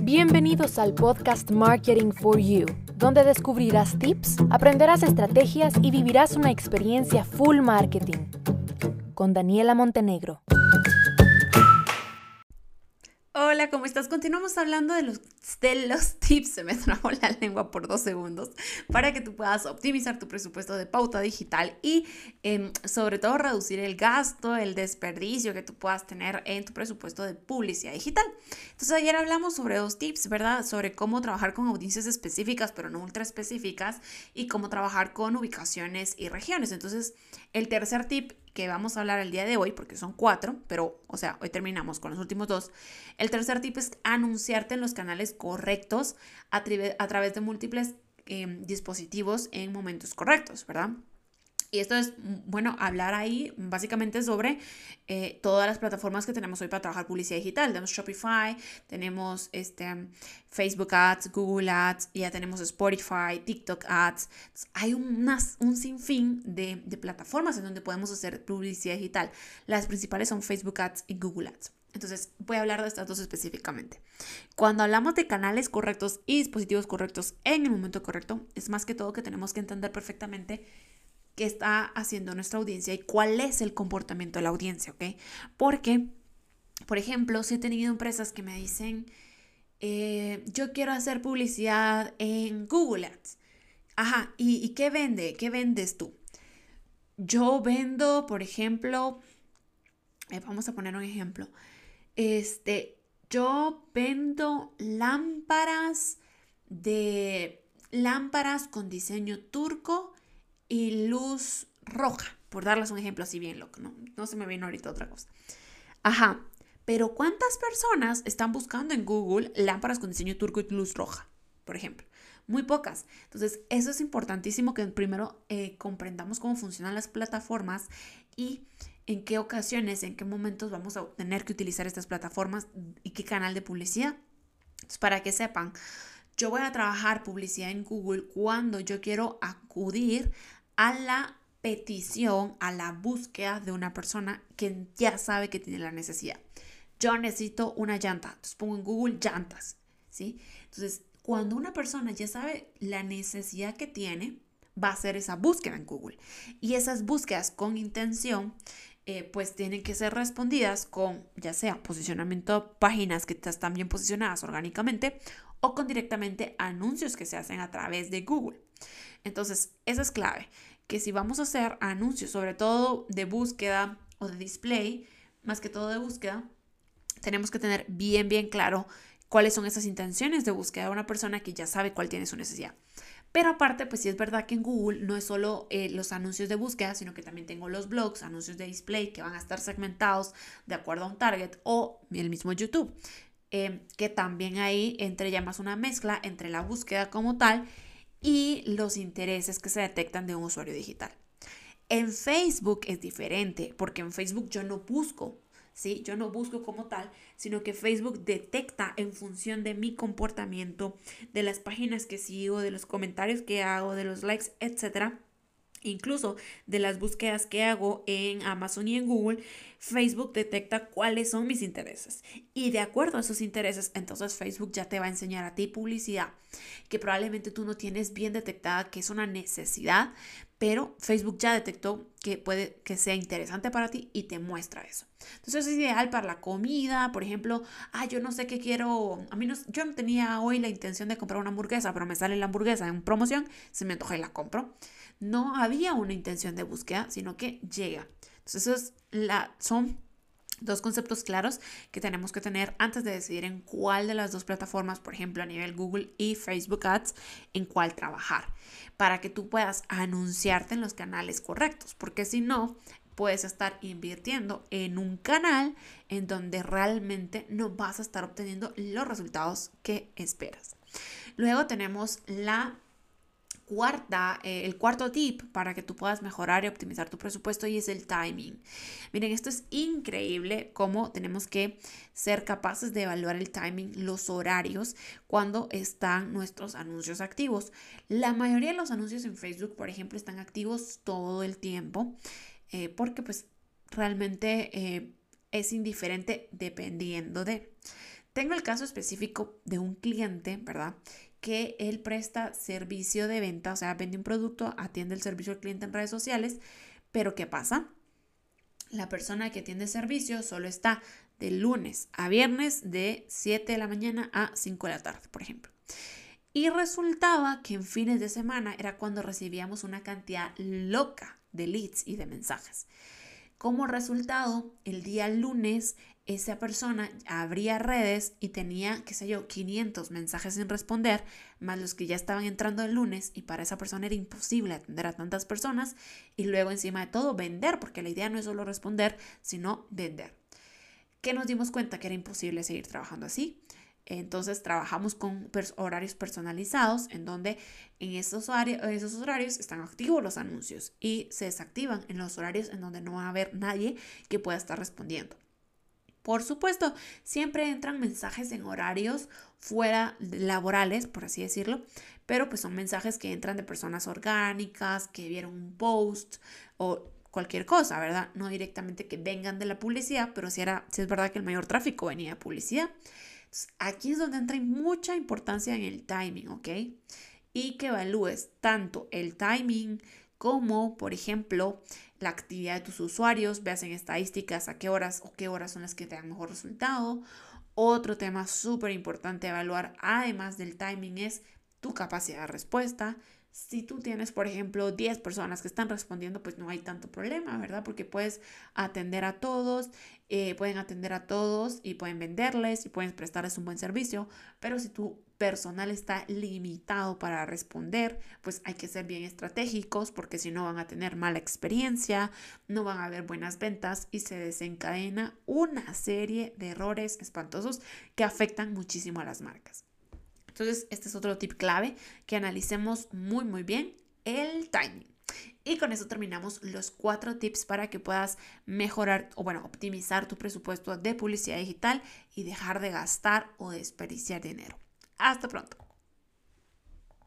Bienvenidos al podcast Marketing for You, donde descubrirás tips, aprenderás estrategias y vivirás una experiencia full marketing. Con Daniela Montenegro. Hola, ¿cómo estás? Continuamos hablando de los, de los tips, se me trabó la lengua por dos segundos, para que tú puedas optimizar tu presupuesto de pauta digital y em, sobre todo reducir el gasto, el desperdicio que tú puedas tener en tu presupuesto de publicidad digital. Entonces ayer hablamos sobre dos tips, ¿verdad? Sobre cómo trabajar con audiencias específicas, pero no ultra específicas, y cómo trabajar con ubicaciones y regiones. Entonces, el tercer tip que vamos a hablar el día de hoy, porque son cuatro, pero, o sea, hoy terminamos con los últimos dos. El tercer tip es anunciarte en los canales correctos a, través de múltiples em, dispositivos en momentos correctos, ¿verdad? Y esto es, bueno, hablar ahí básicamente sobre eh, todas las plataformas que tenemos hoy para trabajar publicidad digital. Tenemos Shopify, tenemos este, Facebook Ads, Google Ads, ya tenemos Spotify, TikTok Ads. hay unas, un sinfín de, de plataformas en donde podemos hacer publicidad digital. Las principales son Facebook Ads y Google Ads. Entonces, voy a hablar de estas dos específicamente. Cuando hablamos de canales correctos y dispositivos correctos en el momento correcto, es más que todo que tenemos que entender perfectamente qué está haciendo nuestra audiencia y cuál es el comportamiento de la audiencia, ¿ok? Porque, por ejemplo, si he tenido empresas que me dicen, eh, yo quiero hacer publicidad en Google Ads. Ajá, ¿y, qué vende? ¿Qué vendes tú? Yo vendo, por ejemplo, eh, vamos a poner un ejemplo. Este, yo vendo lámparas de lámparas con diseño turco y luz roja, por darles un ejemplo así bien loco, ¿no? No se me viene ahorita otra cosa. Ajá, pero ¿cuántas personas están buscando en Google lámparas con diseño turco y luz roja, por ejemplo? Muy pocas. Entonces, eso es importantísimo que primero eh, comprendamos cómo funcionan las plataformas y en qué ocasiones, en qué momentos vamos a tener que utilizar estas plataformas y qué canal de publicidad. Entonces, para que sepan, yo voy a trabajar publicidad en Google cuando yo quiero acudir a la petición, a la búsqueda de una persona que ya sabe que tiene la necesidad. Yo necesito una llanta, entonces pongo en Google llantas, ¿sí? Entonces, cuando una persona ya sabe la necesidad que tiene, va a hacer esa búsqueda en Google. Y esas búsquedas con intención, eh, pues tienen que ser respondidas con, ya sea posicionamiento, páginas que están bien posicionadas orgánicamente o con directamente anuncios que se hacen a través de Google. Entonces, esa es clave, que si vamos a hacer anuncios, sobre todo de búsqueda o de display, más que todo de búsqueda, tenemos que tener bien, bien claro cuáles son esas intenciones de búsqueda de una persona que ya sabe cuál tiene su necesidad. Pero aparte, pues sí es verdad que en Google no es solo eh, los anuncios de búsqueda, sino que también tengo los blogs, anuncios de display que van a estar segmentados de acuerdo a un target o el mismo YouTube, eh, que también ahí entre ya más una mezcla entre la búsqueda como tal y los intereses que se detectan de un usuario digital. En Facebook es diferente, porque en Facebook yo no busco, ¿sí? Yo no busco como tal, sino que Facebook detecta en función de mi comportamiento, de las páginas que sigo, de los comentarios que hago, de los likes, etcétera, incluso de las búsquedas que hago en Amazon y en Google, Facebook detecta cuáles son mis intereses. Y de acuerdo a esos intereses, entonces Facebook ya te va a enseñar a ti publicidad que probablemente tú no tienes bien detectada que es una necesidad, pero Facebook ya detectó que puede que sea interesante para ti y te muestra eso. Entonces es ideal para la comida, por ejemplo, ah, yo no sé qué quiero, a mí no, yo no tenía hoy la intención de comprar una hamburguesa, pero me sale la hamburguesa en promoción, se me antoja y la compro. No había una intención de búsqueda, sino que llega. Entonces, la, son dos conceptos claros que tenemos que tener antes de decidir en cuál de las dos plataformas, por ejemplo a nivel Google y Facebook Ads, en cuál trabajar, para que tú puedas anunciarte en los canales correctos, porque si no, puedes estar invirtiendo en un canal en donde realmente no vas a estar obteniendo los resultados que esperas. Luego tenemos la cuarta, eh, el cuarto tip para que tú puedas mejorar y optimizar tu presupuesto y es el timing. Miren, esto es increíble cómo tenemos que ser capaces de evaluar el timing, los horarios, cuando están nuestros anuncios activos. La mayoría de los anuncios en Facebook, por ejemplo, están activos todo el tiempo eh, porque pues realmente eh, es indiferente dependiendo de... Tengo el caso específico de un cliente, ¿verdad? Que él presta servicio de venta, o sea, vende un producto, atiende el servicio al cliente en redes sociales, pero ¿qué pasa? La persona que atiende servicio solo está de lunes a viernes de 7 de la mañana a 5 de la tarde, por ejemplo. Y resultaba que en fines de semana era cuando recibíamos una cantidad loca de leads y de mensajes. Como resultado, el día lunes esa persona abría redes y tenía, qué sé yo, 500 mensajes sin responder, más los que ya estaban entrando el lunes y para esa persona era imposible atender a tantas personas y luego encima de todo vender, porque la idea no es solo responder, sino vender. ¿Qué nos dimos cuenta? Que era imposible seguir trabajando así. Entonces trabajamos con horarios personalizados en donde en esos, esos horarios están activos los anuncios y se desactivan en los horarios en donde no va a haber nadie que pueda estar respondiendo. Por supuesto, siempre entran mensajes en horarios fuera laborales, por así decirlo, pero pues son mensajes que entran de personas orgánicas, que vieron un post o cualquier cosa, ¿verdad? No directamente que vengan de la publicidad, pero si, era, si es verdad que el mayor tráfico venía de publicidad aquí es donde entra mucha importancia en el timing, ¿ok? Y que evalúes tanto el timing como, por ejemplo, la actividad de tus usuarios, veas en estadísticas a qué horas o qué horas son las que te dan mejor resultado. Otro tema súper importante a evaluar, además del timing, es tu capacidad de respuesta, si tú tienes, por ejemplo, 10 personas que están respondiendo, pues no hay tanto problema, ¿verdad? Porque puedes atender a todos, eh, pueden atender a todos y pueden venderles y pueden prestarles un buen servicio, pero si tu personal está limitado para responder, pues hay que ser bien estratégicos porque si no van a tener mala experiencia, no van a haber buenas ventas y se desencadena una serie de errores espantosos que afectan muchísimo a las marcas. Entonces, este es otro tip clave que analicemos muy, muy bien el timing. Y con eso terminamos los cuatro tips para que puedas mejorar o bueno, optimizar tu presupuesto de publicidad digital y dejar de gastar o desperdiciar dinero. Hasta pronto.